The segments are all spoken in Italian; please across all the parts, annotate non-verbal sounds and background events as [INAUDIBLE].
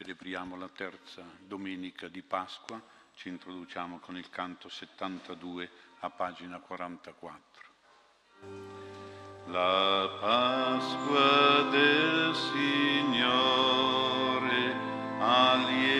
Celebriamo la terza domenica di Pasqua, ci introduciamo con il canto 72 a pagina 44. La Pasqua del Signore allieta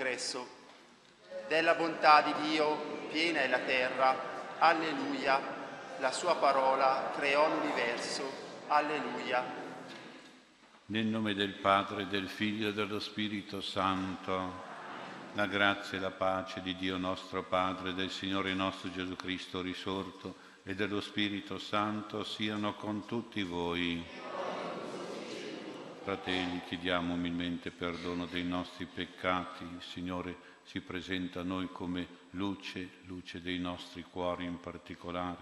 all'ingresso. Della bontà di Dio piena è la terra, alleluia, la sua parola creò l'universo, alleluia. Nel nome del Padre, del Figlio e dello Spirito Santo, la grazia e la pace di Dio nostro Padre, del Signore nostro Gesù Cristo risorto e dello Spirito Santo siano con tutti voi. Fratelli, chiediamo umilmente perdono dei nostri peccati. Il Signore si presenta a noi come luce, luce dei nostri cuori in particolare.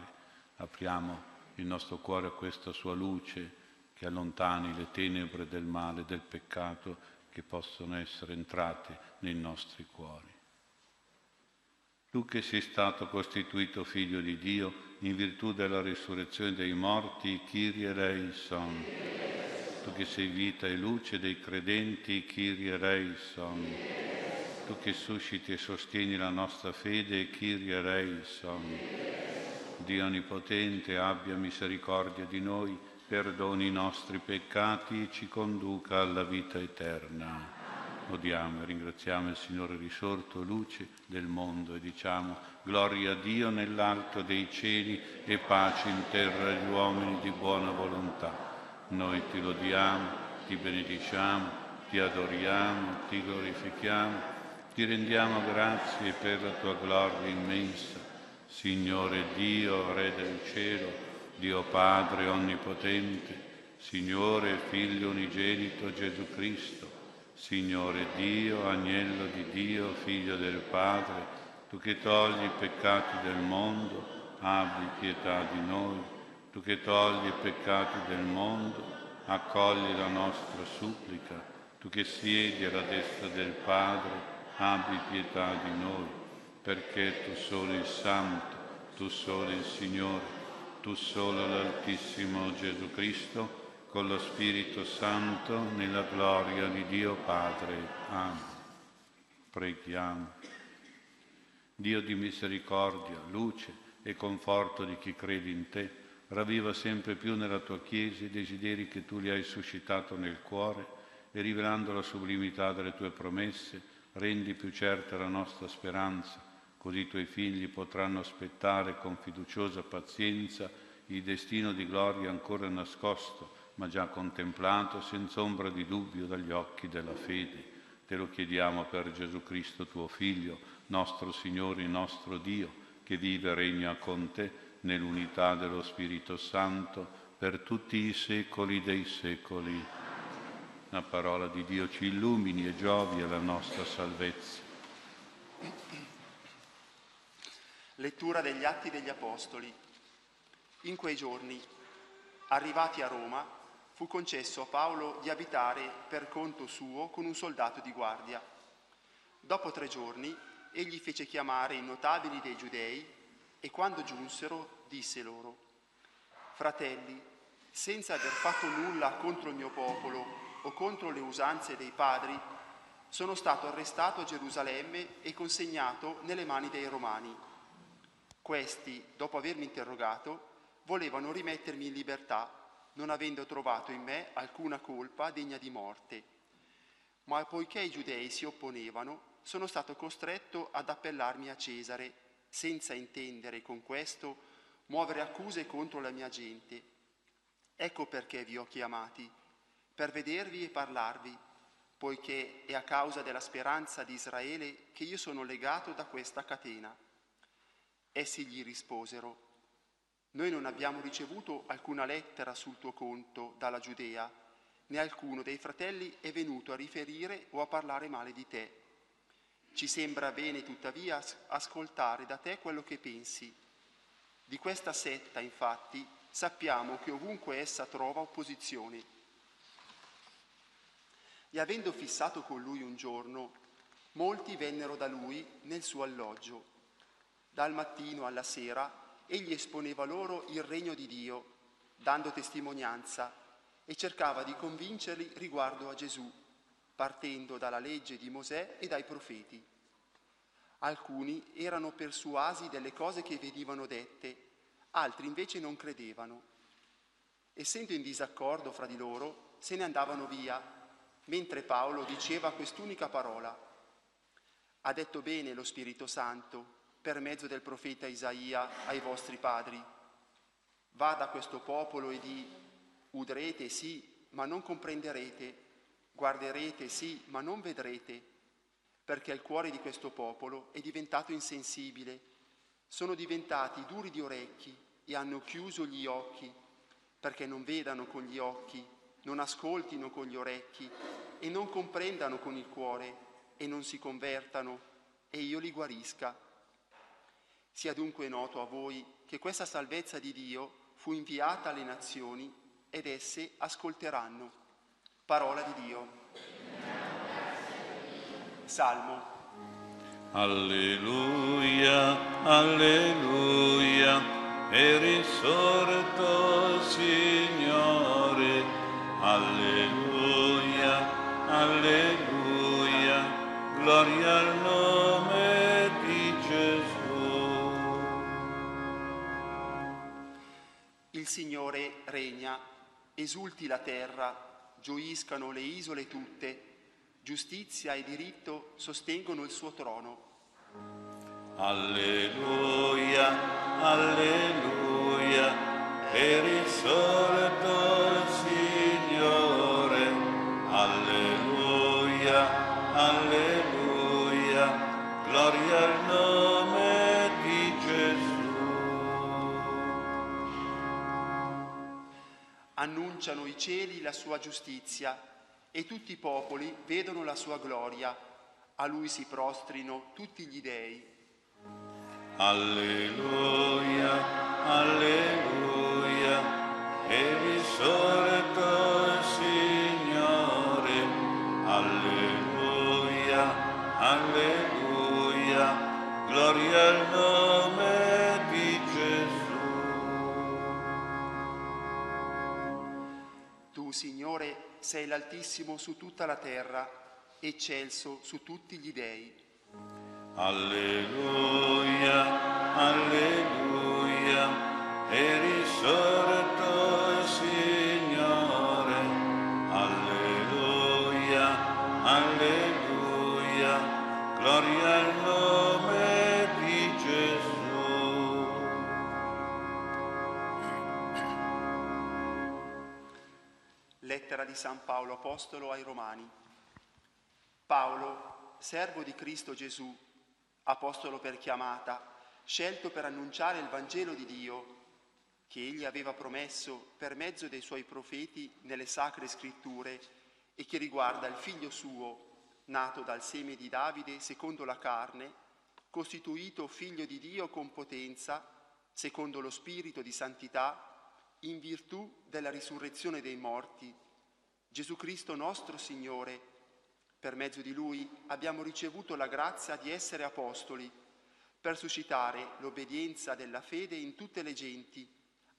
Apriamo il nostro cuore a questa sua luce che allontani le tenebre del male, del peccato che possono essere entrate nei nostri cuori. Tu che sei stato costituito figlio di Dio in virtù della risurrezione dei morti, Kyrie eleison. Che sei vita e luce dei credenti, Kyrie eleison. Tu che susciti e sostieni la nostra fede, Kyrie eleison. Dio Onnipotente, abbia misericordia di noi, perdoni i nostri peccati e ci conduca alla vita eterna. Odiamo e ringraziamo il Signore risorto, luce del mondo, e diciamo gloria a Dio nell'alto dei cieli e pace in terra agli uomini di buona volontà. Noi ti lodiamo, ti benediciamo, ti adoriamo, ti glorifichiamo, ti rendiamo grazie per la tua gloria immensa. Signore Dio, Re del cielo, Dio Padre onnipotente, Signore Figlio unigenito Gesù Cristo, Signore Dio, agnello di Dio, Figlio del Padre, tu che togli i peccati del mondo, abbi pietà di noi. Tu che togli i peccati del mondo, accogli la nostra supplica. Tu che siedi alla destra del Padre, abbi pietà di noi, perché tu solo il Santo, tu solo il Signore, tu solo l'Altissimo Gesù Cristo, con lo Spirito Santo, nella gloria di Dio Padre. Amen. Preghiamo. Dio di misericordia, luce e conforto di chi crede in te, ravviva sempre più nella tua Chiesa i desideri che tu gli hai suscitato nel cuore e rivelando la sublimità delle tue promesse, rendi più certa la nostra speranza, così i tuoi figli potranno aspettare con fiduciosa pazienza il destino di gloria ancora nascosto ma già contemplato senza ombra di dubbio dagli occhi della fede. Te lo chiediamo per Gesù Cristo, tuo Figlio, nostro Signore nostro Dio, che vive e regna con te nell'unità dello Spirito Santo per tutti i secoli dei secoli. La parola di Dio ci illumini e giovi alla nostra salvezza. Lettura degli Atti degli Apostoli. In quei giorni, arrivati a Roma, fu concesso a Paolo di abitare per conto suo con un soldato di guardia. Dopo tre giorni, egli fece chiamare i notabili dei giudei e quando giunsero disse loro, Fratelli, senza aver fatto nulla contro il mio popolo o contro le usanze dei padri, sono stato arrestato a Gerusalemme e consegnato nelle mani dei romani. Questi, dopo avermi interrogato, volevano rimettermi in libertà, non avendo trovato in me alcuna colpa degna di morte. Ma poiché i giudei si opponevano, sono stato costretto ad appellarmi a Cesare, senza intendere con questo muovere accuse contro la mia gente. Ecco perché vi ho chiamati, per vedervi e parlarvi, poiché è a causa della speranza di Israele che io sono legato da questa catena. Essi gli risposero, noi non abbiamo ricevuto alcuna lettera sul tuo conto dalla Giudea, né alcuno dei fratelli è venuto a riferire o a parlare male di te. Ci sembra bene tuttavia ascoltare da te quello che pensi. Di questa setta, infatti, sappiamo che ovunque essa trova opposizione. E avendo fissato con lui un giorno, molti vennero da lui nel suo alloggio. Dal mattino alla sera egli esponeva loro il regno di Dio, dando testimonianza, e cercava di convincerli riguardo a Gesù, partendo dalla legge di Mosè e dai profeti. Alcuni erano persuasi delle cose che venivano dette, altri invece non credevano. Essendo in disaccordo fra di loro, se ne andavano via, mentre Paolo diceva quest'unica parola. Ha detto bene lo Spirito Santo per mezzo del profeta Isaia ai vostri padri. Vada questo popolo e di udrete sì, ma non comprenderete, guarderete sì, ma non vedrete, perché il cuore di questo popolo è diventato insensibile, sono diventati duri di orecchi e hanno chiuso gli occhi, perché non vedano con gli occhi, non ascoltino con gli orecchi e non comprendano con il cuore e non si convertano e io li guarisca. Sia dunque noto a voi che questa salvezza di Dio fu inviata alle nazioni ed esse ascolteranno. Parola di Dio. Salmo. Alleluia, alleluia, è risorto Signore. Alleluia, alleluia, gloria al nome di Gesù. Il Signore regna, esulti la terra, gioiscano le isole tutte, giustizia e diritto sostengono il suo trono. Alleluia, alleluia, risorto il Signore. Annunciano i cieli la sua giustizia e tutti i popoli vedono la sua gloria. A lui si prostrino tutti gli dei. Alleluia, alleluia, è risorto sei l'Altissimo su tutta la terra, eccelso su tutti gli dei. Alleluia, alleluia, è risorto il di San Paolo Apostolo ai Romani. Paolo, servo di Cristo Gesù, apostolo per chiamata, scelto per annunciare il Vangelo di Dio, che egli aveva promesso per mezzo dei suoi profeti nelle sacre scritture e che riguarda il figlio suo, nato dal seme di Davide secondo la carne, costituito figlio di Dio con potenza, secondo lo spirito di santità, in virtù della risurrezione dei morti, Gesù Cristo nostro Signore. Per mezzo di Lui abbiamo ricevuto la grazia di essere apostoli, per suscitare l'obbedienza della fede in tutte le genti,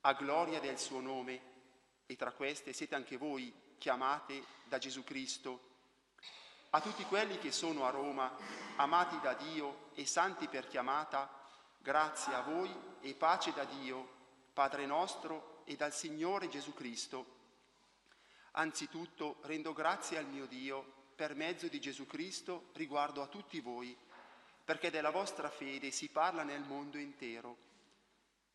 a gloria del suo nome, e tra queste siete anche voi chiamate da Gesù Cristo. A tutti quelli che sono a Roma, amati da Dio e santi per chiamata, grazie a voi e pace da Dio, Padre nostro e dal Signore Gesù Cristo. Anzitutto rendo grazie al mio Dio per mezzo di Gesù Cristo riguardo a tutti voi, perché della vostra fede si parla nel mondo intero.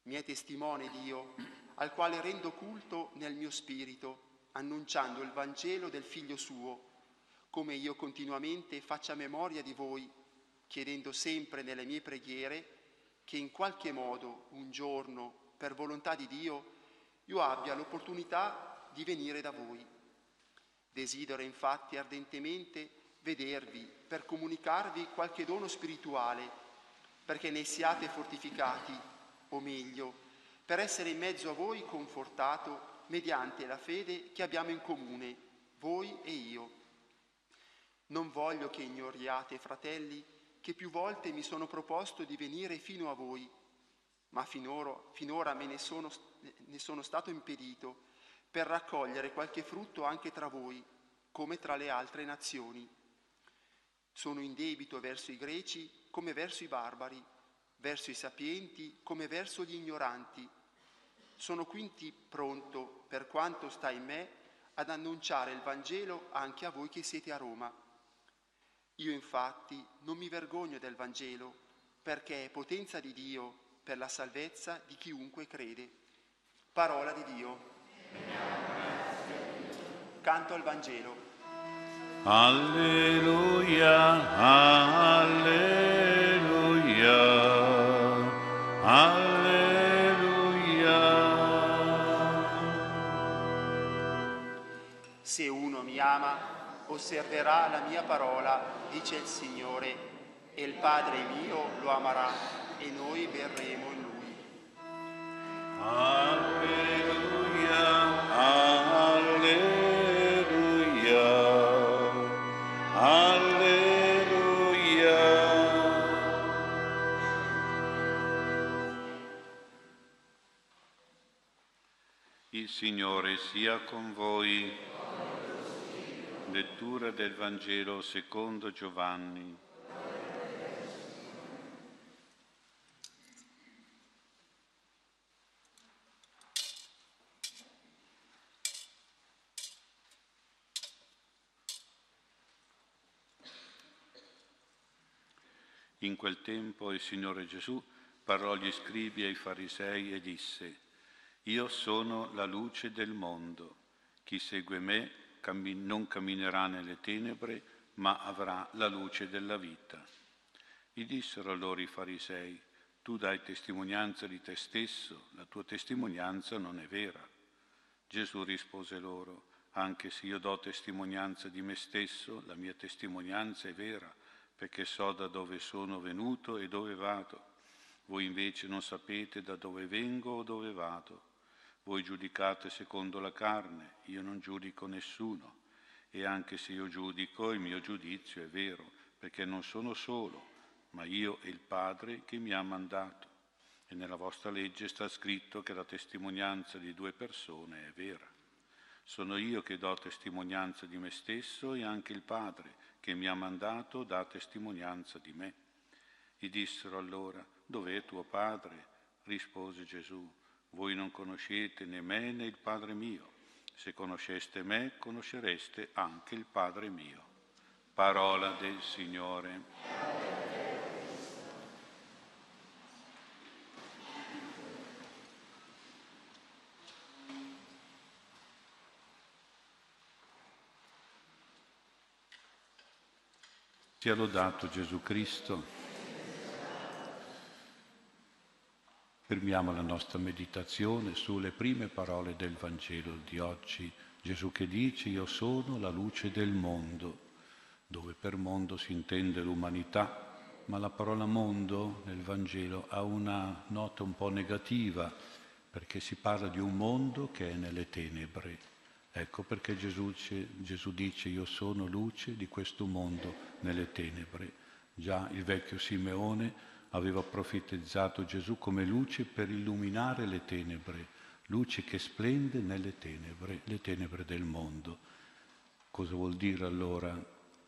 Mi è testimone Dio, al quale rendo culto nel mio spirito, annunciando il Vangelo del Figlio suo, come io continuamente faccia memoria di voi, chiedendo sempre nelle mie preghiere che in qualche modo un giorno, per volontà di Dio, io abbia l'opportunità di venire da voi. Desidero infatti ardentemente vedervi per comunicarvi qualche dono spirituale, perché ne siate fortificati, o meglio, per essere in mezzo a voi confortato mediante la fede che abbiamo in comune, voi e io. Non voglio che ignoriate, fratelli, che più volte mi sono proposto di venire fino a voi, ma finora, finora me ne sono ne sono stato impedito per raccogliere qualche frutto anche tra voi, come tra le altre nazioni. Sono in debito verso i greci come verso i barbari, verso i sapienti come verso gli ignoranti. Sono quindi pronto, per quanto sta in me, ad annunciare il Vangelo anche a voi che siete a Roma. Io infatti non mi vergogno del Vangelo, perché è potenza di Dio per la salvezza di chiunque crede. Parola di Dio. Canto al Vangelo. Alleluia, alleluia, alleluia. Se uno mi ama, osserverà la mia parola, dice il Signore, e il Padre mio lo amerà e noi verremo in lui. Alleluia, alleluia, Signore sia con voi. Lettura del Vangelo secondo Giovanni. In quel tempo il Signore Gesù parlò agli scribi e ai farisei e disse, Io sono la luce del mondo. Chi segue me non camminerà nelle tenebre, ma avrà la luce della vita. Gli dissero allora i farisei, Tu dai testimonianza di te stesso, la tua testimonianza non è vera. Gesù rispose loro, Anche se io do testimonianza di me stesso, la mia testimonianza è vera perché so da dove sono venuto e dove vado. Voi invece non sapete da dove vengo o dove vado. Voi giudicate secondo la carne, io non giudico nessuno. E anche se io giudico, il mio giudizio è vero, perché non sono solo, ma io e il Padre che mi ha mandato. E nella vostra legge sta scritto che la testimonianza di due persone è vera. Sono io che do testimonianza di me stesso e anche il Padre che mi ha mandato dà testimonianza di me. Gli dissero allora, dov'è tuo padre? Rispose Gesù, voi non conoscete né me né il Padre mio. Se conosceste me, conoscereste anche il Padre mio. Parola del Signore. Sia lodato Gesù Cristo. Fermiamo la nostra meditazione sulle prime parole del Vangelo di oggi. Gesù che dice io sono la luce del mondo, dove per mondo si intende l'umanità, ma la parola mondo nel Vangelo ha una nota un po' negativa, perché si parla di un mondo che è nelle tenebre Ecco perché Gesù, Gesù, dice io sono luce di questo mondo nelle tenebre. Già il vecchio Simeone aveva profetizzato Gesù come luce per illuminare le tenebre, luce che splende nelle tenebre, le tenebre del mondo. Cosa vuol dire allora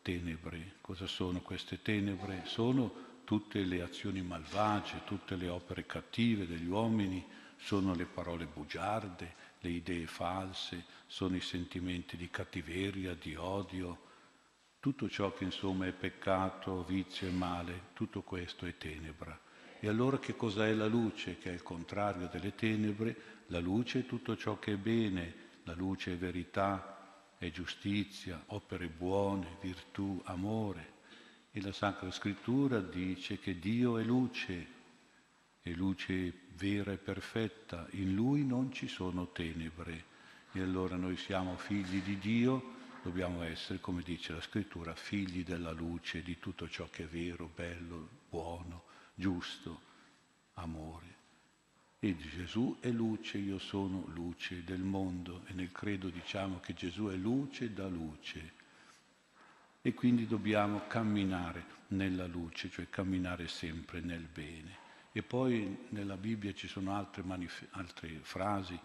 tenebre? Cosa sono queste tenebre? Sono tutte le azioni malvagie, tutte le opere cattive degli uomini, sono le parole bugiarde, le idee false, sono i sentimenti di cattiveria, di odio, tutto ciò che insomma è peccato, vizio e male, tutto questo è tenebra. E allora che cos'è la luce, che è il contrario delle tenebre? La luce è tutto ciò che è bene, la luce è verità, è giustizia, opere buone, virtù, amore. E la Sacra Scrittura dice che Dio è luce, è luce vera e perfetta, in Lui non ci sono tenebre. E allora noi siamo figli di Dio, dobbiamo essere, come dice la scrittura, figli della luce, di tutto ciò che è vero, bello, buono, giusto, amore. E Gesù è luce, io sono luce del mondo e nel credo diciamo che Gesù è luce da luce. E quindi dobbiamo camminare nella luce, cioè camminare sempre nel bene. E poi nella Bibbia ci sono altre, manif- altre frasi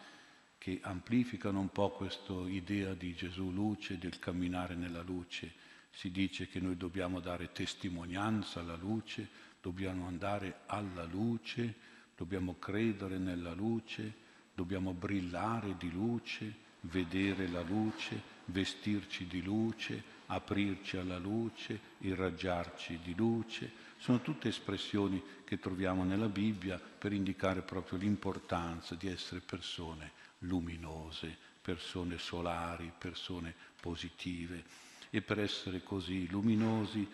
che amplificano un po' questa idea di Gesù luce, del camminare nella luce. Si dice che noi dobbiamo dare testimonianza alla luce, dobbiamo andare alla luce, dobbiamo credere nella luce, dobbiamo brillare di luce, vedere la luce, vestirci di luce, aprirci alla luce, irraggiarci di luce. Sono tutte espressioni che troviamo nella Bibbia per indicare proprio l'importanza di essere persone luminose, persone solari, persone positive. E per essere così luminosi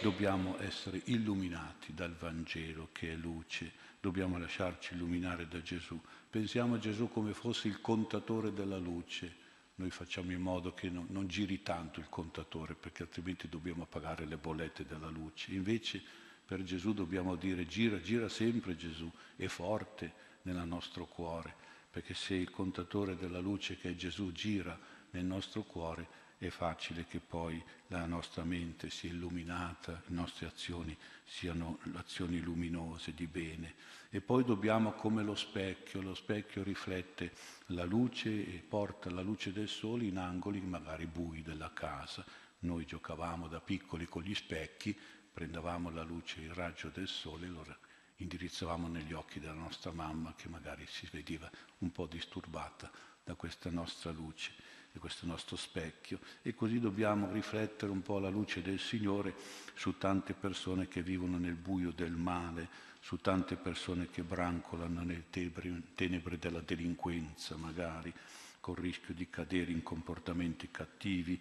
dobbiamo essere illuminati dal Vangelo che è luce, dobbiamo lasciarci illuminare da Gesù. Pensiamo a Gesù come fosse il contatore della luce. Noi facciamo in modo che non, non giri tanto il contatore perché altrimenti dobbiamo pagare le bollette della luce. Invece per Gesù dobbiamo dire gira, gira sempre Gesù, è forte nel nostro cuore, perché se il contatore della luce che è Gesù gira nel nostro cuore, è facile che poi la nostra mente sia illuminata, le nostre azioni siano azioni luminose di bene. E poi dobbiamo, come lo specchio, lo specchio riflette la luce e porta la luce del sole in angoli magari bui della casa. Noi giocavamo da piccoli con gli specchi, prendevamo la luce, il raggio del sole e lo indirizzavamo negli occhi della nostra mamma che magari si vedeva un po' disturbata da questa nostra luce, da questo nostro specchio. E così dobbiamo riflettere un po' la luce del Signore su tante persone che vivono nel buio del male, su tante persone che brancolano nelle tenebre della delinquenza magari, con il rischio di cadere in comportamenti cattivi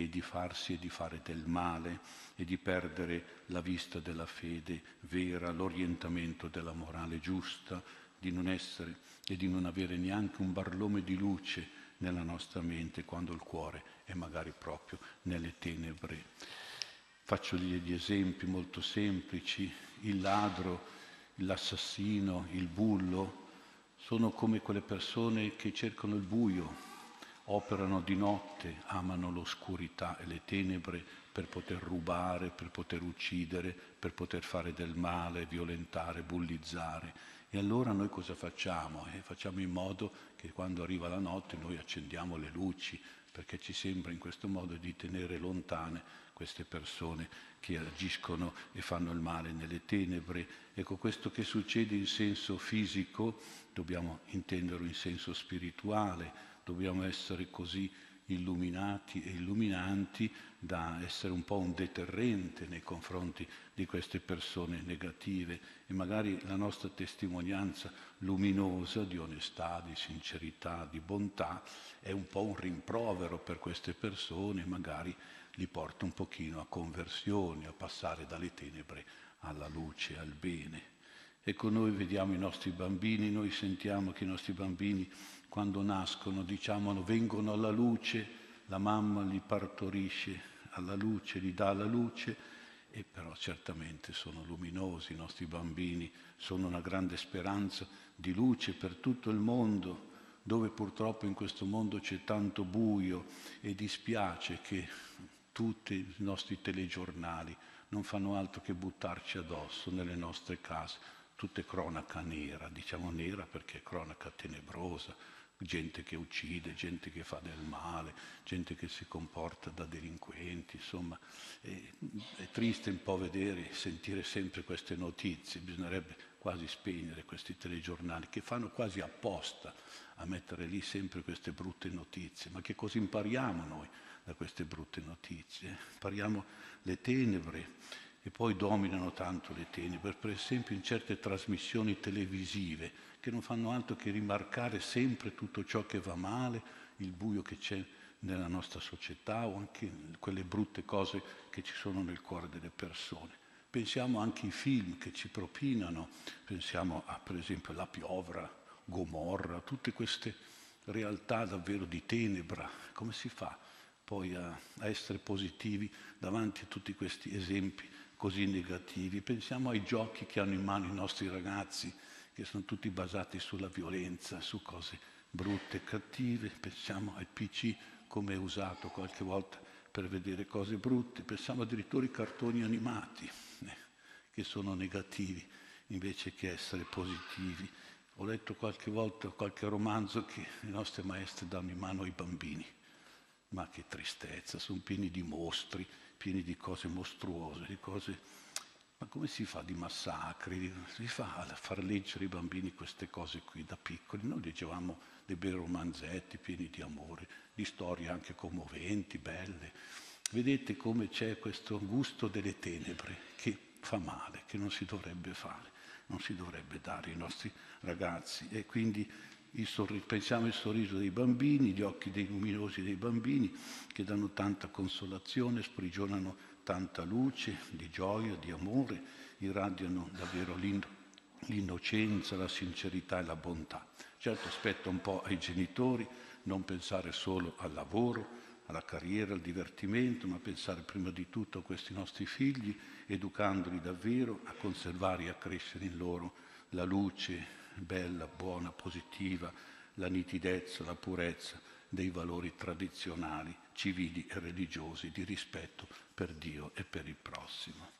e di farsi e di fare del male e di perdere la vista della fede vera, l'orientamento della morale giusta, di non essere e di non avere neanche un barlome di luce nella nostra mente quando il cuore è magari proprio nelle tenebre. Faccio degli esempi molto semplici. Il ladro, l'assassino, il bullo sono come quelle persone che cercano il buio, operano di notte, amano l'oscurità e le tenebre per poter rubare, per poter uccidere, per poter fare del male, violentare, bullizzare. E allora noi cosa facciamo? Eh, facciamo in modo che quando arriva la notte noi accendiamo le luci, perché ci sembra in questo modo di tenere lontane queste persone che agiscono e fanno il male nelle tenebre. Ecco, questo che succede in senso fisico dobbiamo intenderlo in senso spirituale, dobbiamo essere così illuminati e illuminanti da essere un po' un deterrente nei confronti di queste persone negative e magari la nostra testimonianza luminosa di onestà, di sincerità, di bontà è un po' un rimprovero per queste persone, magari li porta un pochino a conversione, a passare dalle tenebre alla luce, al bene. Ecco, noi vediamo i nostri bambini, noi sentiamo che i nostri bambini quando nascono, diciamo, vengono alla luce, la mamma li partorisce alla luce, li dà la luce, e però certamente sono luminosi i nostri bambini, sono una grande speranza di luce per tutto il mondo, dove purtroppo in questo mondo c'è tanto buio e dispiace che tutti i nostri telegiornali non fanno altro che buttarci addosso nelle nostre case, tutte cronaca nera, diciamo nera perché è cronaca tenebrosa, gente che uccide, gente che fa del male, gente che si comporta da delinquenti, insomma è, è triste un po' vedere e sentire sempre queste notizie, bisognerebbe quasi spegnere questi telegiornali che fanno quasi apposta a mettere lì sempre queste brutte notizie, ma che cosa impariamo noi da queste brutte notizie? Impariamo le tenebre e poi dominano tanto le tenebre, per esempio in certe trasmissioni televisive che non fanno altro che rimarcare sempre tutto ciò che va male, il buio che c'è nella nostra società o anche quelle brutte cose che ci sono nel cuore delle persone. Pensiamo anche ai film che ci propinano, pensiamo a per esempio La Piovra, Gomorra, tutte queste realtà davvero di tenebra. Come si fa poi a, a essere positivi davanti a tutti questi esempi così negativi? Pensiamo ai giochi che hanno in mano i nostri ragazzi, che sono tutti basati sulla violenza, su cose brutte cattive, pensiamo al PC come è usato qualche volta per vedere cose brutte, pensiamo addirittura ai cartoni animati eh, che sono negativi invece che essere positivi. Ho letto qualche volta qualche romanzo che le nostre maestre danno in mano ai bambini. Ma che tristezza, sono pieni di mostri, pieni di cose mostruose, di cose ma come si fa di massacri? Si fa a far leggere ai bambini queste cose qui da piccoli? Noi leggevamo dei bei romanzetti pieni di amore, di storie anche commoventi, belle. Vedete come c'è questo gusto delle tenebre che fa male, che non si dovrebbe fare, non si dovrebbe dare ai nostri ragazzi. E quindi sorriso, pensiamo al sorriso dei bambini, gli occhi dei luminosi dei bambini che danno tanta consolazione, sprigionano tanta luce, di gioia, di amore, irradiano davvero l'innocenza, la sincerità e la bontà. Certo aspetta un po' ai genitori non pensare solo al lavoro, alla carriera, al divertimento, ma pensare prima di tutto a questi nostri figli, educandoli davvero a conservare e a crescere in loro la luce bella, buona, positiva, la nitidezza, la purezza dei valori tradizionali, civili e religiosi di rispetto per Dio e per il prossimo.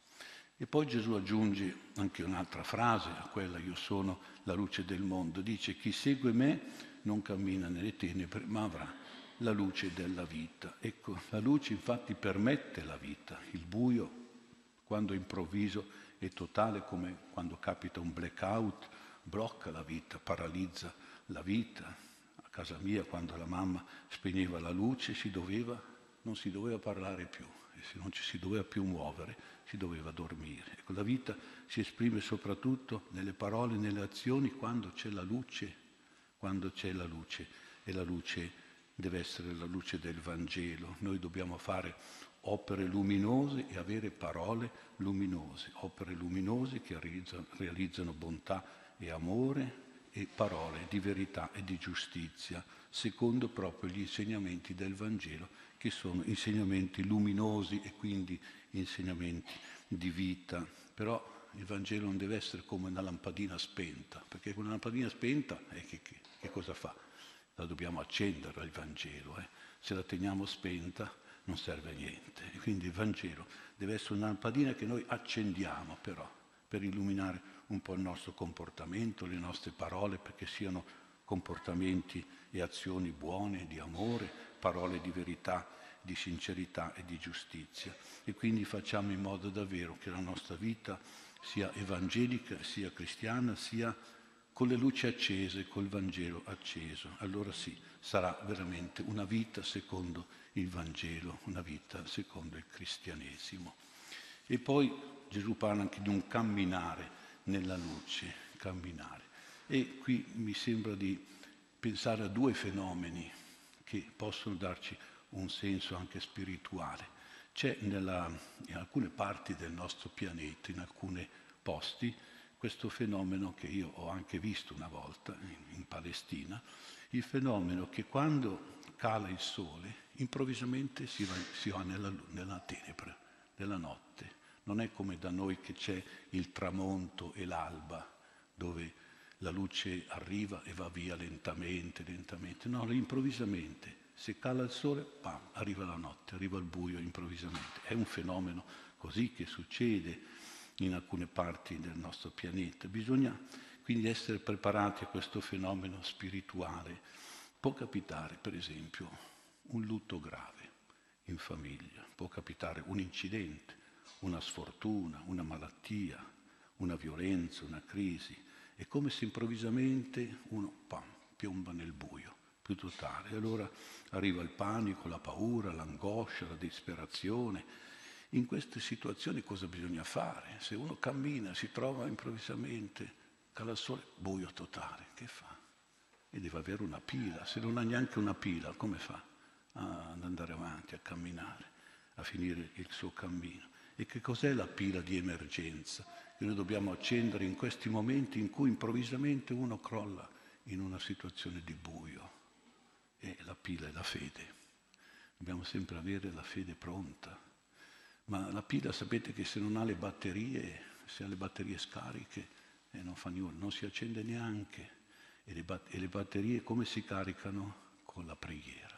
E poi Gesù aggiunge anche un'altra frase a quella io sono la luce del mondo. Dice chi segue me non cammina nelle tenebre ma avrà la luce della vita. Ecco, la luce infatti permette la vita, il buio quando improvviso è totale come quando capita un blackout, blocca la vita, paralizza la vita. Casa mia quando la mamma spegneva la luce si doveva, non si doveva parlare più, se non ci si doveva più muovere, si doveva dormire. Ecco, la vita si esprime soprattutto nelle parole, nelle azioni, quando c'è la luce, quando c'è la luce, e la luce deve essere la luce del Vangelo. Noi dobbiamo fare opere luminose e avere parole luminose, opere luminose che realizzano, realizzano bontà e amore e parole di verità e di giustizia, secondo proprio gli insegnamenti del Vangelo che sono insegnamenti luminosi e quindi insegnamenti di vita. Però il Vangelo non deve essere come una lampadina spenta, perché con una lampadina spenta eh, che, che, che, cosa fa? La dobbiamo accendere il Vangelo. Eh? Se la teniamo spenta non serve a niente. Quindi il Vangelo deve essere una lampadina che noi accendiamo però per illuminare un po' il nostro comportamento, le nostre parole, perché siano comportamenti e azioni buone, di amore, parole di verità, di sincerità e di giustizia. E quindi facciamo in modo davvero che la nostra vita sia evangelica, sia cristiana, sia con le luci accese, col Vangelo acceso. Allora sì, sarà veramente una vita secondo il Vangelo, una vita secondo il cristianesimo. E poi Gesù parla anche di un camminare nella luce, camminare. E qui mi sembra di pensare a due fenomeni che possono darci un senso anche spirituale. C'è nella, in alcune parti del nostro pianeta, in alcuni posti, questo fenomeno che io ho anche visto una volta in, in Palestina, il fenomeno che quando cala il sole, improvvisamente si va, si va nella, nella tenebra della notte. Non è come da noi che c'è il tramonto e l'alba, dove la luce arriva e va via lentamente, lentamente. No, improvvisamente, se cala il sole, pam, arriva la notte, arriva il buio improvvisamente. È un fenomeno così che succede in alcune parti del nostro pianeta. Bisogna quindi essere preparati a questo fenomeno spirituale. Può capitare, per esempio, un lutto grave in famiglia, può capitare un incidente, una sfortuna, una malattia, una violenza, una crisi è come se improvvisamente uno pam, piomba nel buio più totale. Allora arriva il panico, la paura, l'angoscia, la disperazione. In queste situazioni cosa bisogna fare? Se uno cammina, si trova improvvisamente, cala il sole, buio totale, che fa? E deve avere una pila. Se non ha neanche una pila, come fa ad andare avanti, a camminare, a finire il suo cammino? E che cos'è la pila di emergenza? che noi dobbiamo accendere in questi momenti in cui improvvisamente uno crolla in una situazione di buio. E la pila è la fede. Dobbiamo sempre avere la fede pronta. Ma la pila sapete che se non ha le batterie, se ha le batterie scariche, eh, non fa nulla, non si accende neanche. E le, bat- e le batterie come si caricano? Con la preghiera.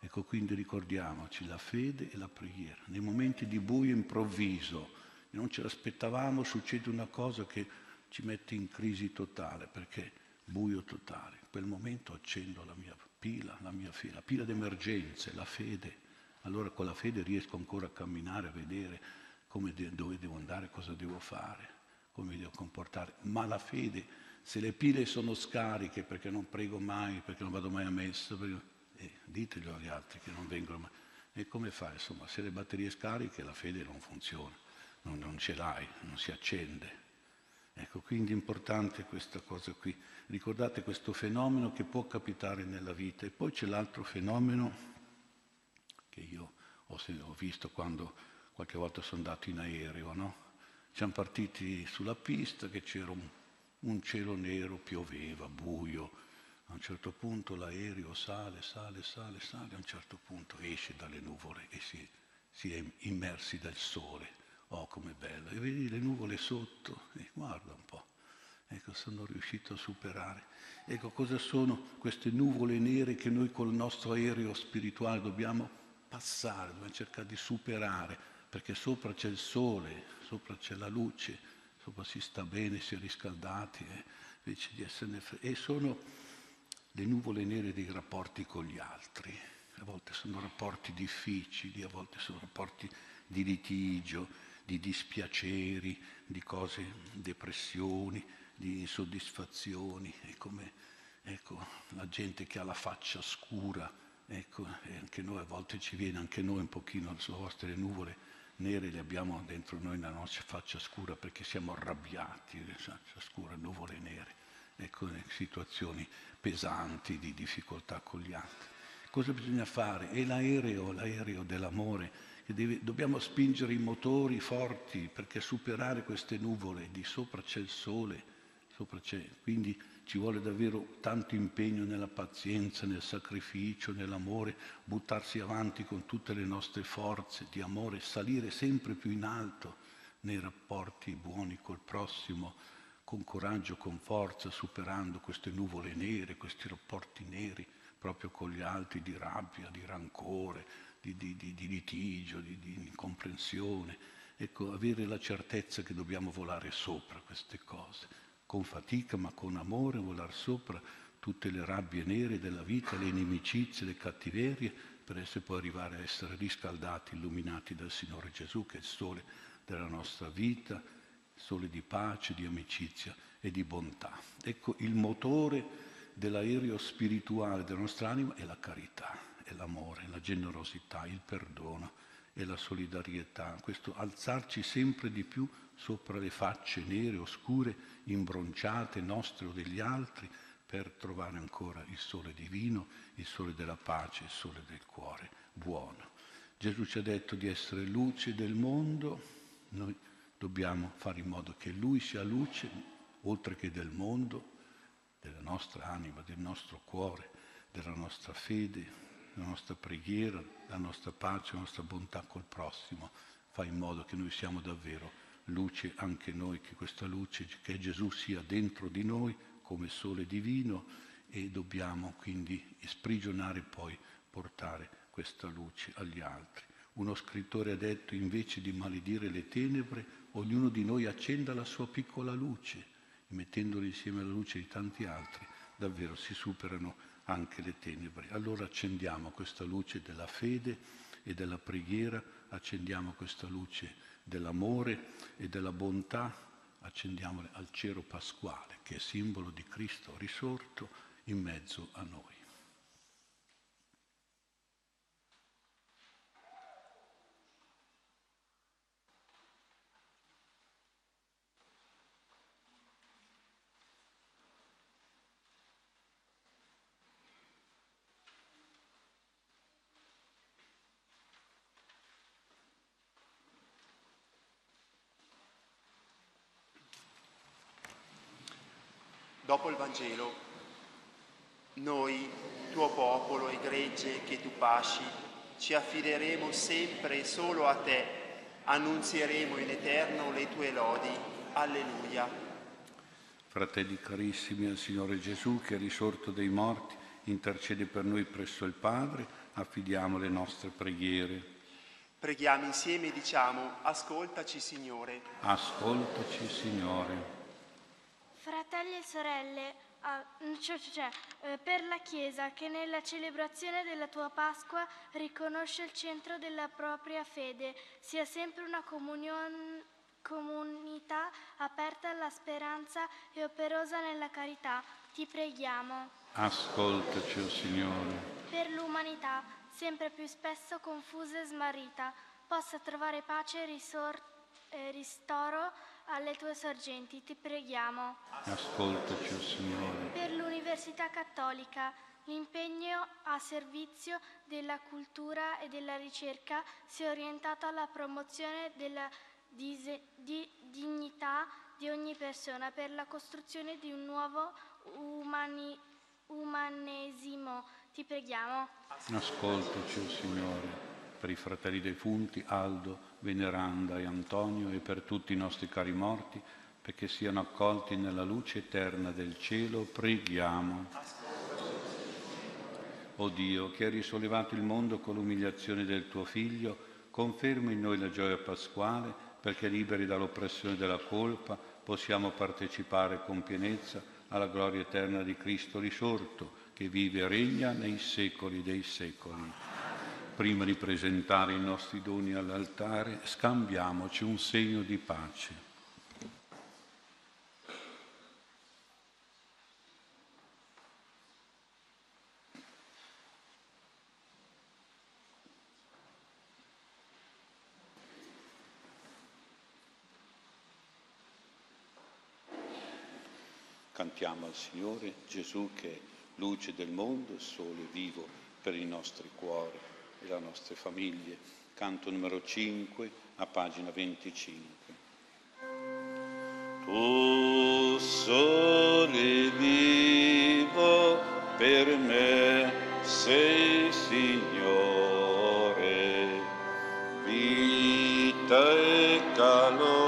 Ecco, quindi ricordiamoci la fede e la preghiera. Nei momenti di buio improvviso, non ce l'aspettavamo, succede una cosa che ci mette in crisi totale, perché buio totale. In quel momento accendo la mia pila, la mia fila, la pila d'emergenze, la fede. Allora con la fede riesco ancora a camminare, a vedere de- dove devo andare, cosa devo fare, come mi devo comportare. Ma la fede, se le pile sono scariche perché non prego mai, perché non vado mai a messa, perché... eh, diteglielo agli altri che non vengono mai. E come fai? Insomma, se le batterie scariche la fede non funziona non, non ce l'hai, non si accende. Ecco, quindi è importante questa cosa qui. Ricordate questo fenomeno che può capitare nella vita. E poi c'è l'altro fenomeno che io ho, ho visto quando qualche volta sono andato in aereo, no? Siamo partiti sulla pista che c'era un, un cielo nero, pioveva, buio. A un certo punto l'aereo sale, sale, sale, sale, a un certo punto esce dalle nuvole e si, si è immersi dal sole Oh, com'è bello! E vedi le nuvole sotto, e guarda un po'. Ecco, sono riuscito a superare. Ecco, cosa sono queste nuvole nere che noi col nostro aereo spirituale dobbiamo passare, dobbiamo cercare di superare, perché sopra c'è il sole, sopra c'è la luce, sopra si sta bene, si è riscaldati, eh, invece di esserne. E sono le nuvole nere dei rapporti con gli altri. A volte sono rapporti difficili, a volte sono rapporti di litigio, di dispiaceri, di cose, depressioni, di insoddisfazioni, è come ecco, la gente che ha la faccia scura, ecco, e anche noi a volte ci viene, anche noi un pochino, le vostre nuvole nere le abbiamo dentro noi nella nostra faccia scura perché siamo arrabbiati, faccia scura, nuvole nere, ecco, situazioni pesanti di difficoltà con gli altri. Cosa bisogna fare? È l'aereo, l'aereo dell'amore deve, dobbiamo spingere i motori forti perché superare queste nuvole, di sopra c'è il sole, c'è, quindi ci vuole davvero tanto impegno nella pazienza, nel sacrificio, nell'amore, buttarsi avanti con tutte le nostre forze di amore, salire sempre più in alto nei rapporti buoni col prossimo, con coraggio, con forza, superando queste nuvole nere, questi rapporti neri proprio con gli altri di rabbia, di rancore, di, di, di litigio, di, di incomprensione. Ecco, avere la certezza che dobbiamo volare sopra queste cose, con fatica ma con amore, volare sopra tutte le rabbie nere della vita, le inimicizie, le cattiverie, per essere poi arrivare a essere riscaldati, illuminati dal Signore Gesù, che è il sole della nostra vita, sole di pace, di amicizia e di bontà. Ecco, il motore dell'aereo spirituale della nostra anima è la carità è l'amore, la generosità, il perdono e la solidarietà, questo alzarci sempre di più sopra le facce nere, oscure, imbronciate nostre o degli altri, per trovare ancora il sole divino, il sole della pace, il sole del cuore buono. Gesù ci ha detto di essere luce del mondo, noi dobbiamo fare in modo che Lui sia luce, oltre che del mondo, della nostra anima, del nostro cuore, della nostra fede, della nostra preghiera, della nostra pace, della nostra bontà col prossimo. Fa in modo che noi siamo davvero luce anche noi, che questa luce, che Gesù sia dentro di noi come sole divino e dobbiamo quindi sprigionare poi portare questa luce agli altri. Uno scrittore ha detto invece di maledire le tenebre, ognuno di noi accenda la sua piccola luce e mettendoli insieme alla luce di tanti altri, davvero si superano anche le tenebre. Allora accendiamo questa luce della fede e della preghiera, accendiamo questa luce dell'amore e della bontà, accendiamola al cero pasquale, che è simbolo di Cristo risorto in mezzo a noi. Dopo il Vangelo, noi, tuo popolo e gregge che tu pasci, ci affideremo sempre solo a te, annunzieremo in eterno le tue lodi. Alleluia. Fratelli carissimi, al Signore Gesù che è risorto dai morti, intercede per noi presso il Padre, affidiamo le nostre preghiere. Preghiamo insieme e diciamo, ascoltaci Signore. Ascoltaci Signore. Fratelli e sorelle, ah, cioè, cioè, eh, per la Chiesa che nella celebrazione della tua Pasqua riconosce il centro della propria fede, sia sempre una comunion, comunità aperta alla speranza e operosa nella carità. Ti preghiamo. Ascoltaci, oh Signore. Per l'umanità, sempre più spesso confusa e smarrita, possa trovare pace e eh, ristoro alle tue sorgenti, ti preghiamo. Ascoltaci, oh Signore. Per l'Università Cattolica, l'impegno a servizio della cultura e della ricerca sia orientato alla promozione della di dignità di ogni persona per la costruzione di un nuovo umani- umanesimo. Ti preghiamo. Ascoltaci, oh Signore per i fratelli defunti Aldo, Veneranda e Antonio e per tutti i nostri cari morti, perché siano accolti nella luce eterna del cielo, preghiamo. O Dio, che hai risollevato il mondo con l'umiliazione del tuo Figlio, conferma in noi la gioia pasquale, perché liberi dall'oppressione della colpa possiamo partecipare con pienezza alla gloria eterna di Cristo risorto, che vive e regna nei secoli dei secoli. Prima di presentare i nostri doni all'altare, scambiamoci un segno di pace. Cantiamo al Signore Gesù che è luce del mondo, sole vivo per i nostri cuori e le nostre famiglie. Canto numero 5 a pagina 25. Tu sole vivo per me sei Signore, vita e calore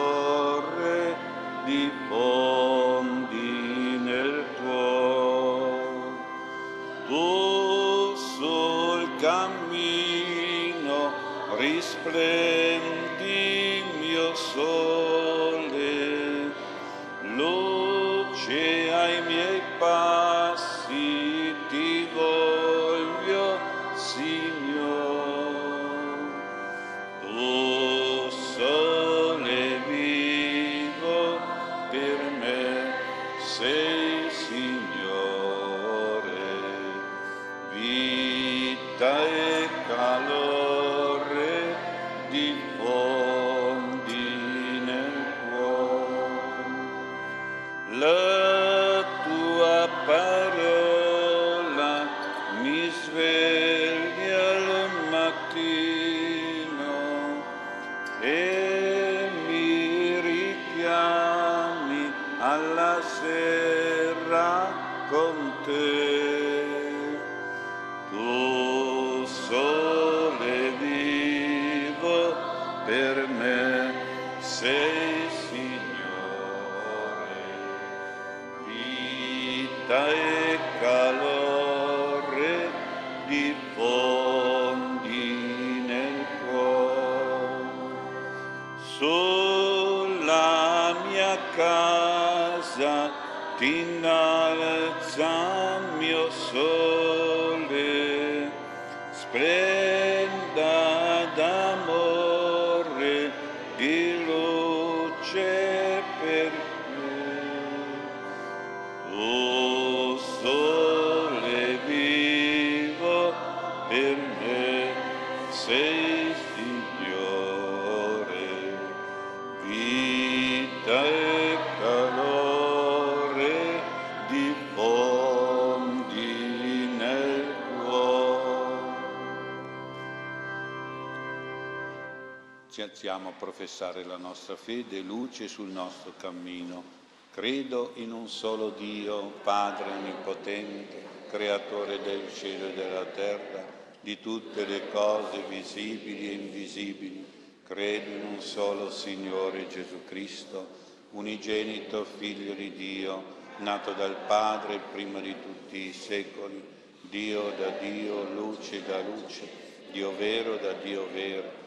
Ci alziamo a professare la nostra fede luce sul nostro cammino. Credo in un solo Dio, Padre Onnipotente, Creatore del cielo e della terra, di tutte le cose visibili e invisibili. Credo in un solo Signore Gesù Cristo, unigenito Figlio di Dio, nato dal Padre prima di tutti i secoli, Dio da Dio, luce da luce, Dio vero da Dio vero,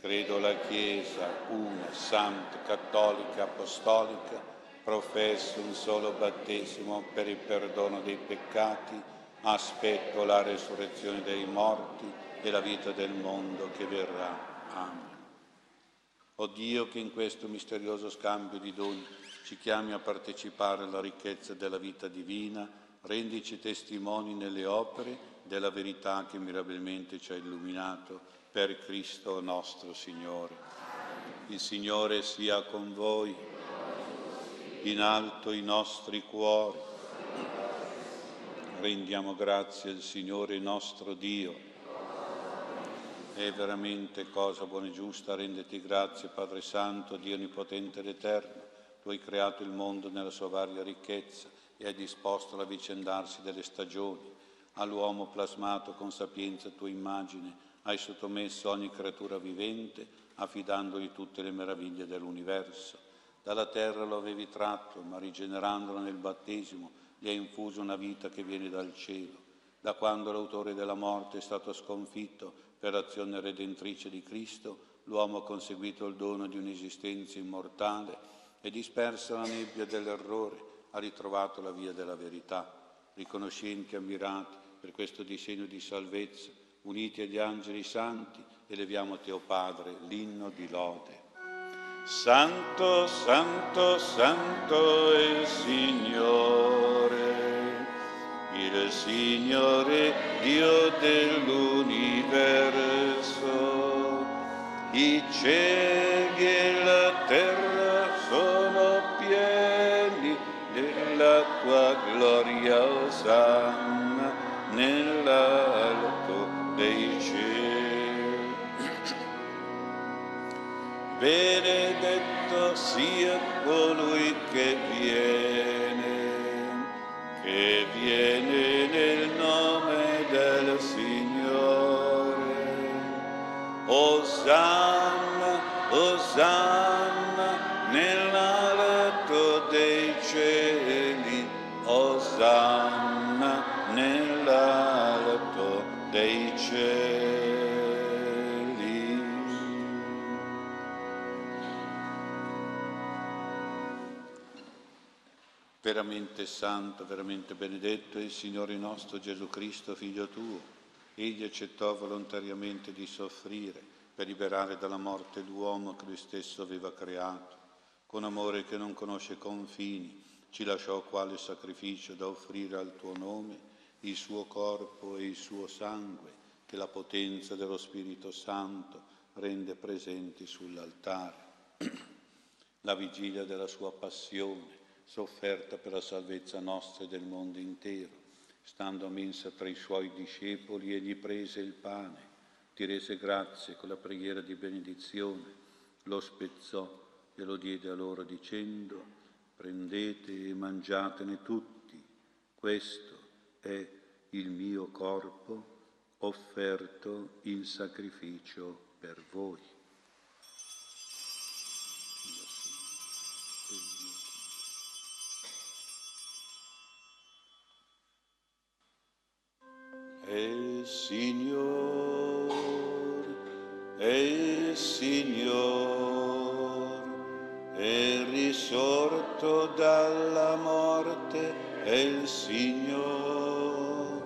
Credo la Chiesa, una, santa, cattolica, apostolica, professo un solo battesimo per il perdono dei peccati, aspetto la resurrezione dei morti e la vita del mondo che verrà. Amen. O Dio che in questo misterioso scambio di doni ci chiami a partecipare alla ricchezza della vita divina, rendici testimoni nelle opere della verità che mirabilmente ci ha illuminato per Cristo nostro Signore. Il Signore sia con voi, in alto i nostri cuori. Rendiamo grazie al Signore nostro Dio. È veramente cosa buona e giusta renderti grazie, Padre Santo, Dio Onnipotente ed Eterno. Tu hai creato il mondo nella sua varia ricchezza e hai disposto l'avvicendarsi delle stagioni. All'uomo plasmato con sapienza tua immagine hai sottomesso ogni creatura vivente, affidandogli tutte le meraviglie dell'universo. Dalla terra lo avevi tratto, ma rigenerandolo nel battesimo gli hai infuso una vita che viene dal cielo. Da quando l'autore della morte è stato sconfitto per l'azione redentrice di Cristo, l'uomo ha conseguito il dono di un'esistenza immortale e dispersa la nebbia dell'errore, ha ritrovato la via della verità. Riconoscenti e ammirati per questo disegno di salvezza, uniti agli angeli santi, eleviamo a Te, o Padre, l'inno di lode. Santo, santo, santo è il Signore, il Signore Dio dell'universo. I cieli e la terra sono pieni della Tua gloria, Osanna, nell'alto dei cieli. Benedetto sia colui che viene, che viene Veramente santo, veramente benedetto è il Signore nostro Gesù Cristo, Figlio tuo. Egli accettò volontariamente di soffrire per liberare dalla morte l'uomo che lui stesso aveva creato. Con amore che non conosce confini, ci lasciò quale sacrificio da offrire al tuo nome il suo corpo e il suo sangue, che la potenza dello Spirito Santo rende presenti sull'altare. [CLEARS THROAT] La vigilia della sua passione, sofferta per la salvezza nostra e del mondo intero, stando a mensa tra i suoi discepoli, egli prese il pane, ti rese grazie con la preghiera di benedizione, lo spezzò e lo diede a loro dicendo, prendete e mangiatene tutti, questo è il mio corpo offerto in sacrificio per voi. El Signore, el Signore, è risorto dalla morte, el Signore,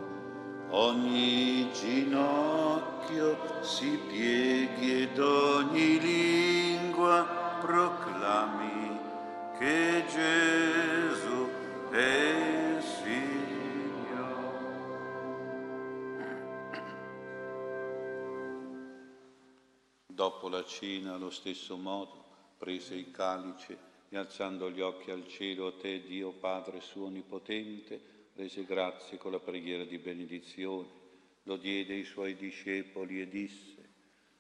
ogni ginocchio si pieghi ed ogni lingua proclami che Gesù è La cena, allo stesso modo, prese il calice e alzando gli occhi al cielo a te, Dio Padre suo onnipotente, rese grazie con la preghiera di benedizione, lo diede ai suoi discepoli e disse,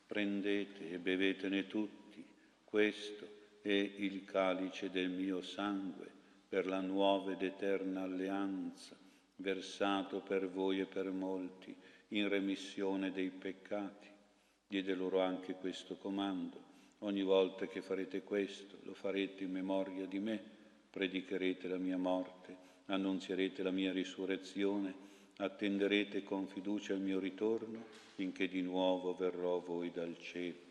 prendete e bevetene tutti, questo è il calice del mio sangue per la nuova ed eterna alleanza, versato per voi e per molti in remissione dei peccati. Diede loro anche questo comando. Ogni volta che farete questo, lo farete in memoria di me, predicherete la mia morte, annunzierete la mia risurrezione, attenderete con fiducia il mio ritorno, finché di nuovo verrò voi dal cielo.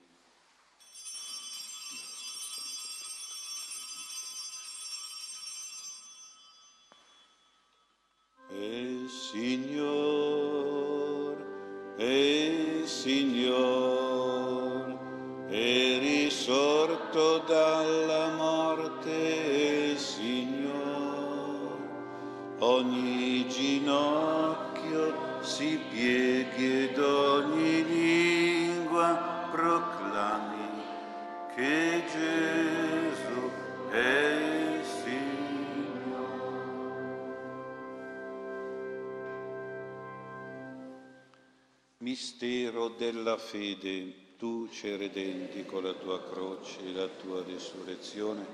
Della fede, tu ci redenti con la tua croce e la tua risurrezione,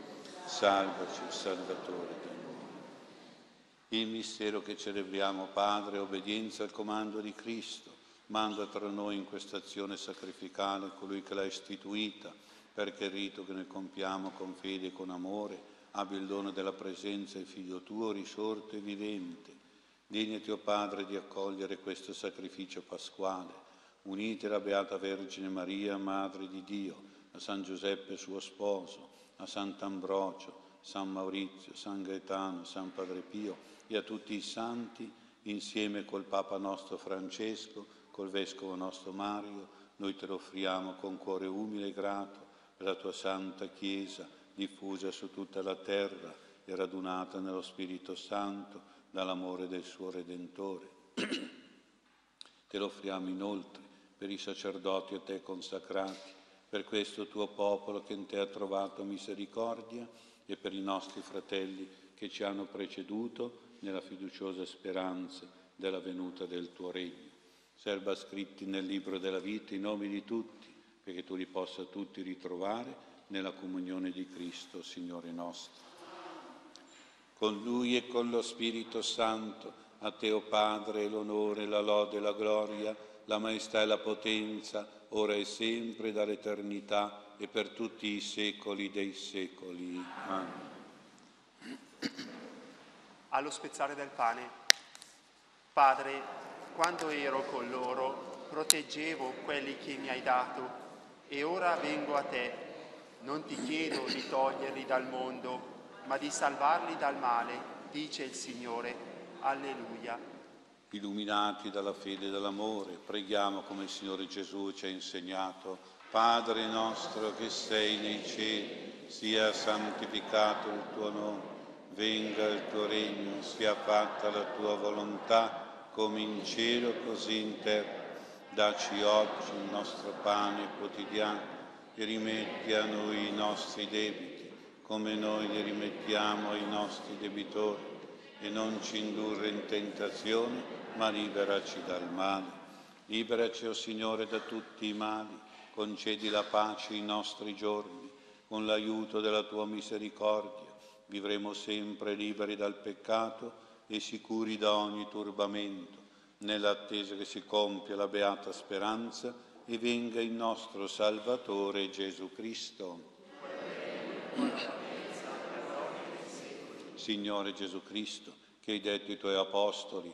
salvaci, Salvatore del mondo. Il mistero che celebriamo, Padre, obbedienza al comando di Cristo, manda tra noi in questa azione sacrificale colui che l'ha istituita, perché il rito che noi compiamo con fede e con amore abbia il dono della presenza del Figlio tuo risorto e vivente. Degnati, o Padre, di accogliere questo sacrificio pasquale. Unite la Beata Vergine Maria, Madre di Dio, a San Giuseppe suo sposo, a Sant'Ambrogio, San Maurizio, San Gaetano, San Padre Pio e a tutti i santi, insieme col Papa nostro Francesco, col Vescovo nostro Mario, noi te lo offriamo con cuore umile e grato per la tua santa Chiesa, diffusa su tutta la terra e radunata nello Spirito Santo dall'amore del suo Redentore. [CLEARS THROAT] Te lo offriamo inoltre per i sacerdoti a te consacrati, per questo tuo popolo che in te ha trovato misericordia e per i nostri fratelli che ci hanno preceduto nella fiduciosa speranza della venuta del tuo regno. Serba scritti nel libro della vita i nomi di tutti, perché tu li possa tutti ritrovare nella comunione di Cristo, Signore nostro con Lui e con lo Spirito Santo, a Te, o Padre, l'onore, la lode e la gloria, la maestà e la potenza, ora e sempre, dall'eternità e per tutti i secoli dei secoli. Amen. Allo spezzare del pane, Padre, quando ero con loro, proteggevo quelli che mi hai dato e ora vengo a te. Non ti chiedo di toglierli dal mondo, ma di salvarli dal male, dice il Signore. Alleluia. Illuminati dalla fede e dall'amore, preghiamo come il Signore Gesù ci ha insegnato. Padre nostro che sei nei cieli, sia santificato il tuo nome, venga il tuo regno, sia fatta la tua volontà, come in cielo così in terra. Daci oggi il nostro pane quotidiano e rimetti a noi i nostri debiti, come noi li rimettiamo ai nostri debitori, e non ci indurre in tentazione, ma liberaci dal male. Liberaci, o oh Signore, da tutti i mali, concedi la pace ai nostri giorni, con l'aiuto della tua misericordia vivremo sempre liberi dal peccato e sicuri da ogni turbamento, nell'attesa che si compia la beata speranza e venga il nostro Salvatore Gesù Cristo. Signore Gesù Cristo, che hai detto ai tuoi apostoli,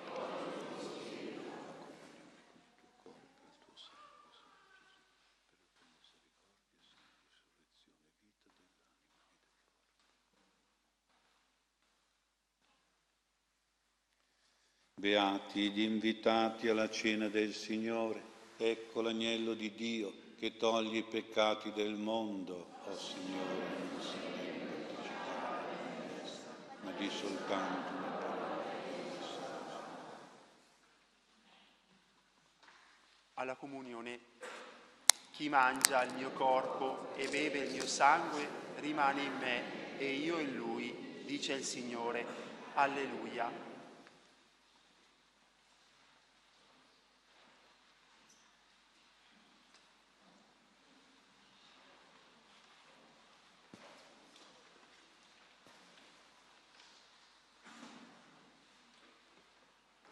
Beati gli invitati alla cena del Signore. Ecco l'agnello di Dio che toglie i peccati del mondo. Oh Signore, non sono ma di soltanto una parola. Alla comunione, chi mangia il mio corpo e beve il mio sangue rimane in me e io in lui, dice il Signore. Alleluia.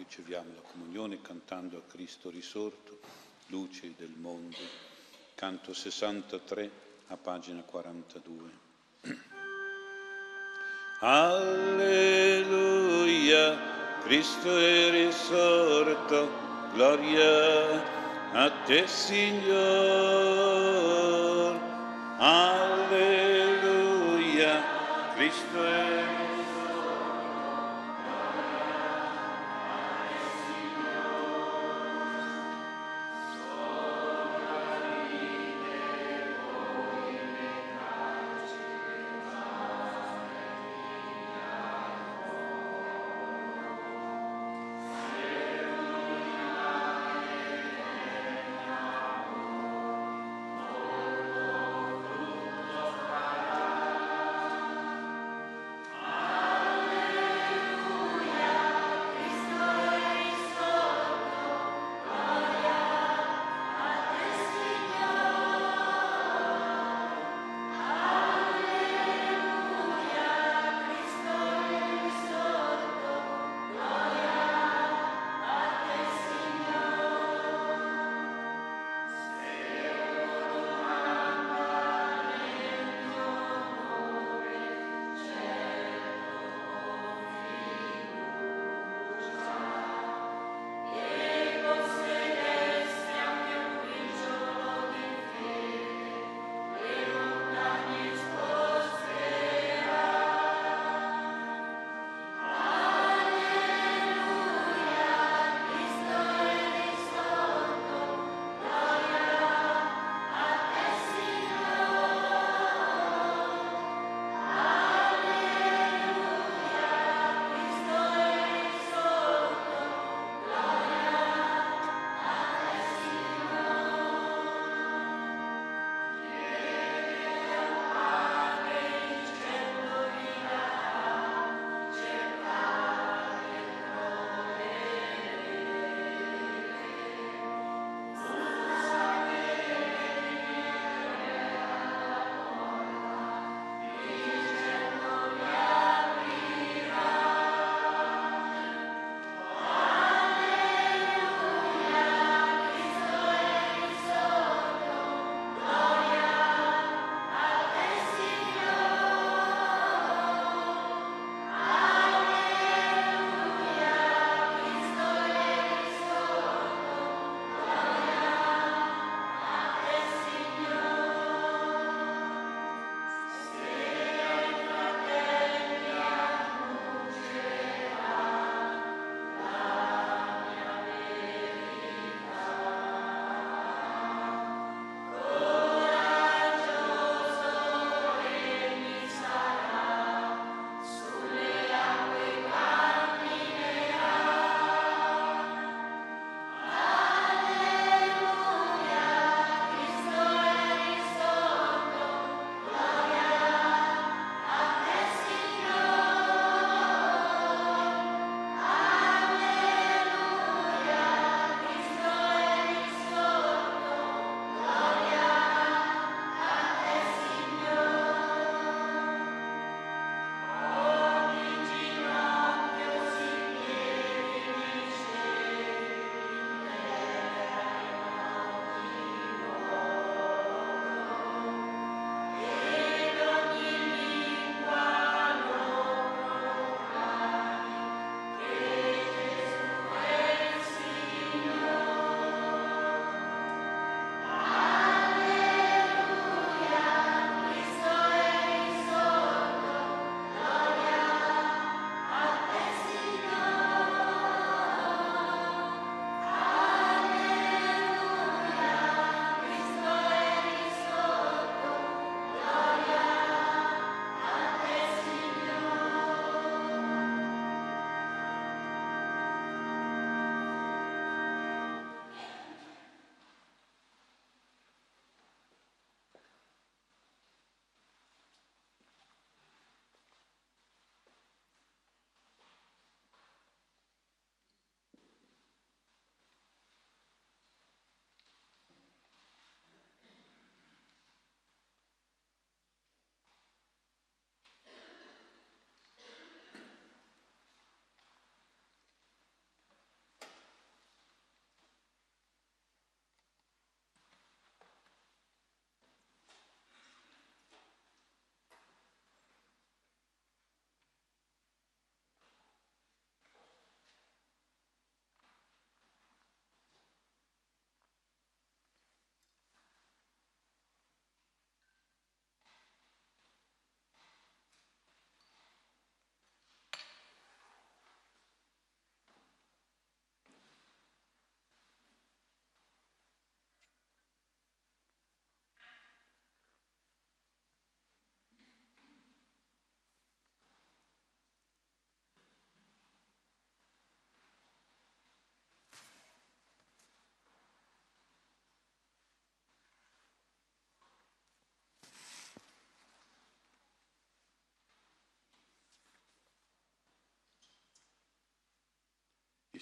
riceviamo la comunione cantando a Cristo risorto, luce del mondo. Canto 63 a pagina 42. [CLEARS THROAT] Alleluia, Cristo è risorto, gloria a te Signore. Alleluia, Cristo è risorto.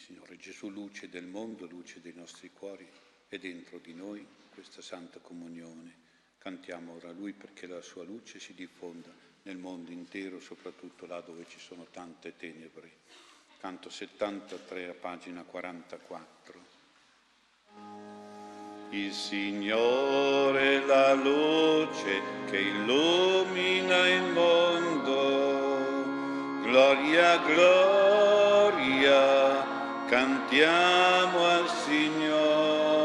Signore Gesù, luce del mondo, luce dei nostri cuori, è dentro di noi questa Santa Comunione. Cantiamo ora Lui perché la sua luce si diffonda nel mondo intero, soprattutto là dove ci sono tante tenebre. Canto 73 a pagina 44. Il Signore è la luce che illumina il mondo. Gloria, gloria, cantiamo al Signore.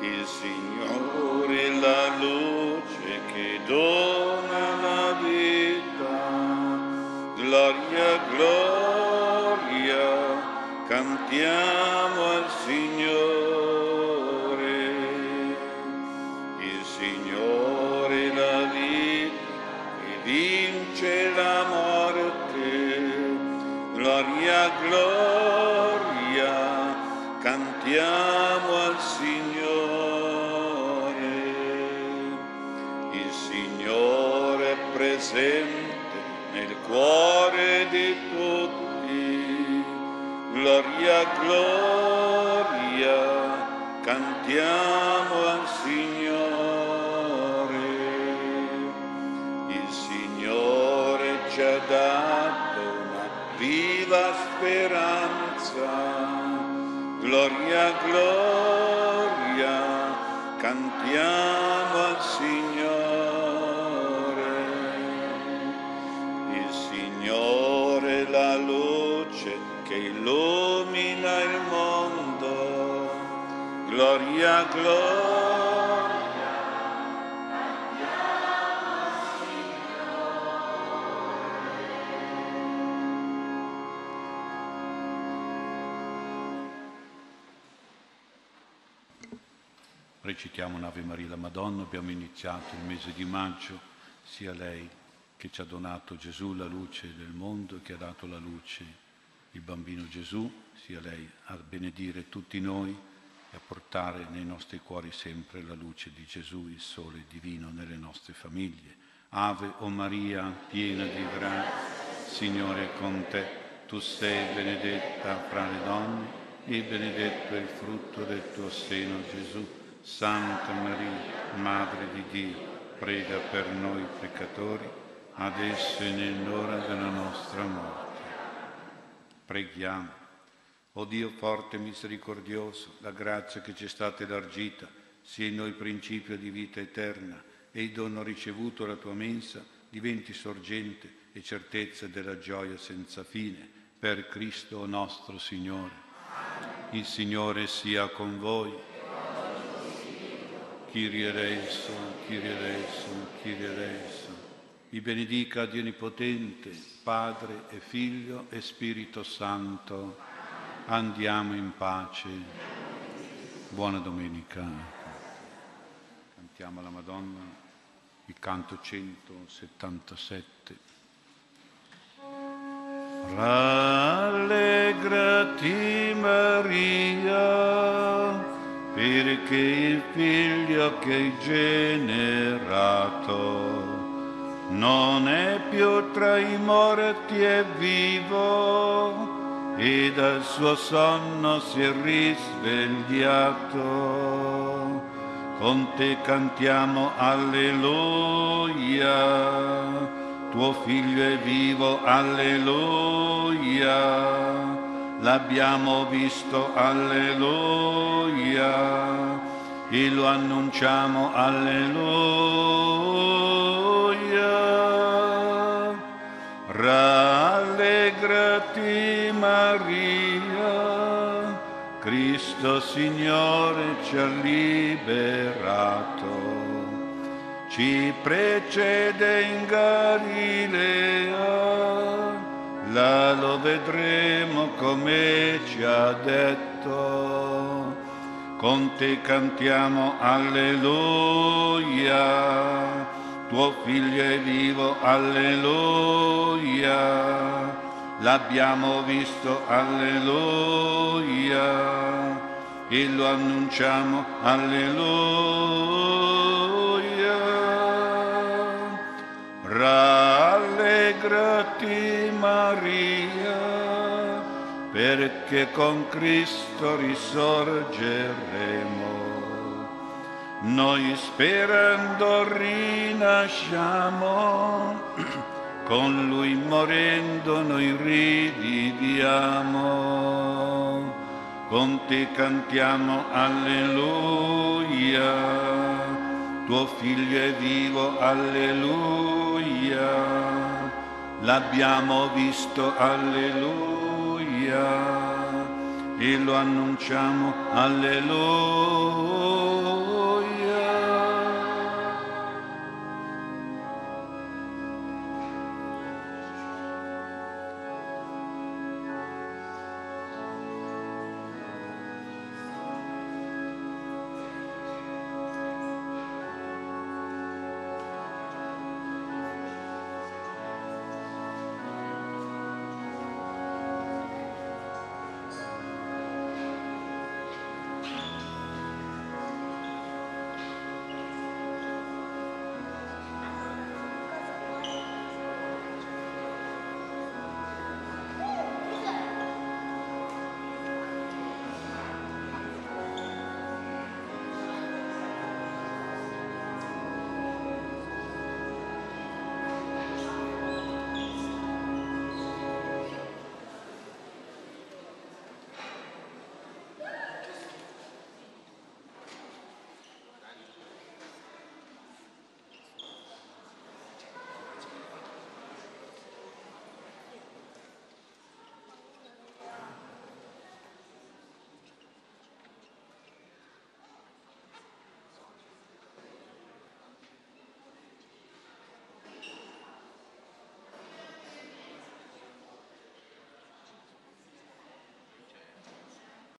Il Signore è la luce che dona la vita. Gloria, gloria, cantiamo Gloria, cantiamo al Signore. Il Signore ci ha dato una viva speranza. Gloria, gloria, cantiamo al Signore. Gloria, gloria. Recitiamo un'Ave Maria la Madonna, abbiamo iniziato il mese di maggio, sia lei che ci ha donato Gesù, la luce del mondo, e che ha dato la luce il bambino Gesù, sia lei a benedire tutti noi e a portare nei nostri cuori sempre la luce di Gesù, il sole divino nelle nostre famiglie. Ave o Maria, piena di grazia, Signore è con te, tu sei benedetta fra le donne e benedetto è il frutto del tuo seno Gesù. Santa Maria, Madre di Dio, prega per noi peccatori, adesso e nell'ora della nostra morte. Preghiamo. O Dio forte e misericordioso, la grazia che ci è stata elargita sia in noi principio di vita eterna e il dono ricevuto alla tua mensa diventi sorgente e certezza della gioia senza fine per Cristo nostro Signore. Il Signore sia con voi. Kyrie eleison, Kyrie eleison, Kyrie eleison. Vi benedica Dio Onnipotente, Padre e Figlio e Spirito Santo. Andiamo in pace. Buona domenica. Cantiamo la Madonna, il canto 177. Rallegrati Maria, perché il figlio che hai generato non è più tra i morti è vivo e dal suo sonno si è risvegliato. Con te cantiamo alleluia, tuo figlio è vivo, alleluia. L'abbiamo visto, alleluia, e lo annunciamo, alleluia. Rallegrati Cristo Signore ci ha liberato, ci precede in Galilea, là lo vedremo come ci ha detto. Con te cantiamo alleluia, tuo figlio è vivo, alleluia. L'abbiamo visto, alleluia, e lo annunciamo, alleluia. Rallegrati Maria, perché con Cristo risorgeremo. Noi sperando rinasciamo, [CLEARS THROAT] con Lui morendo noi riviviamo. Con te cantiamo alleluia, tuo figlio è vivo, alleluia. L'abbiamo visto, alleluia e lo annunciamo, alleluia.